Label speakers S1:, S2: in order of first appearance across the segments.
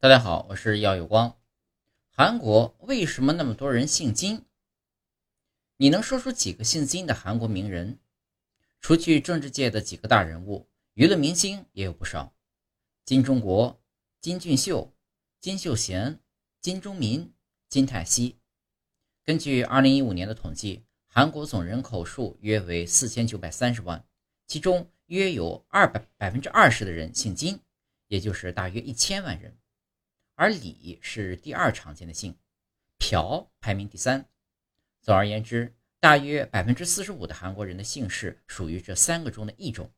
S1: 大家好，我是耀有光。韩国为什么那么多人姓金？你能说出几个姓金的韩国名人？除去政治界的几个大人物，娱乐明星也有不少：金钟国、金俊秀、金秀贤、金钟民、金泰熙。根据2015年的统计，韩国总人口数约为4930万，其中约有二百百分之二十的人姓金。也就是大约一千万人，而李是第二常见的姓，朴排名第三。总而言之，大约百分之四十五的韩国人的姓氏属于这三个中的一种。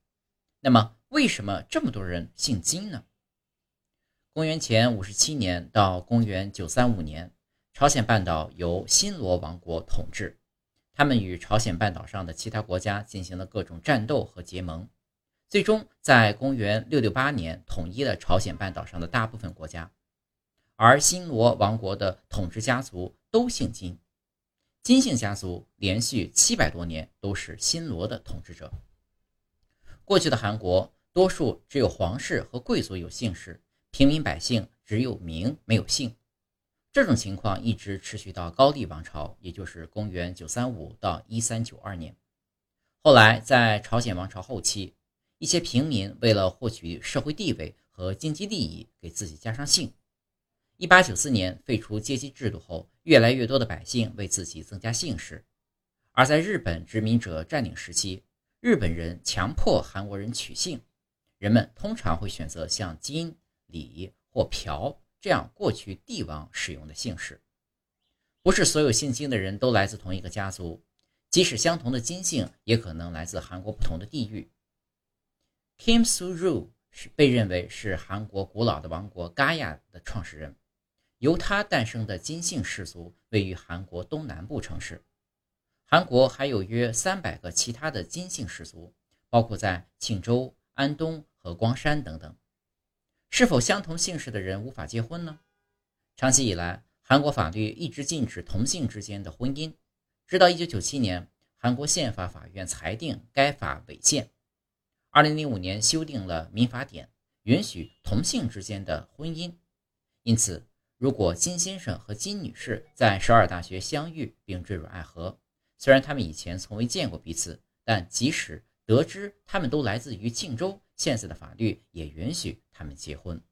S1: 那么，为什么这么多人姓金呢？公元前五十七年到公元九三五年，朝鲜半岛由新罗王国统治，他们与朝鲜半岛上的其他国家进行了各种战斗和结盟。最终，在公元六六八年统一了朝鲜半岛上的大部分国家，而新罗王国的统治家族都姓金，金姓家族连续七百多年都是新罗的统治者。过去的韩国，多数只有皇室和贵族有姓氏，平民百姓只有名没有姓。这种情况一直持续到高丽王朝，也就是公元九三五到一三九二年。后来，在朝鲜王朝后期。一些平民为了获取社会地位和经济利益，给自己加上姓。一八九四年废除阶级制度后，越来越多的百姓为自己增加姓氏。而在日本殖民者占领时期，日本人强迫韩国人取姓，人们通常会选择像金、李或朴这样过去帝王使用的姓氏。不是所有姓金的人都来自同一个家族，即使相同的金姓，也可能来自韩国不同的地域。Kim Soo-ru 是被认为是韩国古老的王国 Gaya 的创始人，由他诞生的金姓氏族位于韩国东南部城市。韩国还有约三百个其他的金姓氏族，包括在庆州、安东和光山等等。是否相同姓氏的人无法结婚呢？长期以来，韩国法律一直禁止同姓之间的婚姻，直到1997年，韩国宪法法院裁定该法违宪。二零零五年修订了民法典，允许同性之间的婚姻。因此，如果金先生和金女士在首尔大学相遇并坠入爱河，虽然他们以前从未见过彼此，但即使得知他们都来自于庆州，现在的法律也允许他们结婚。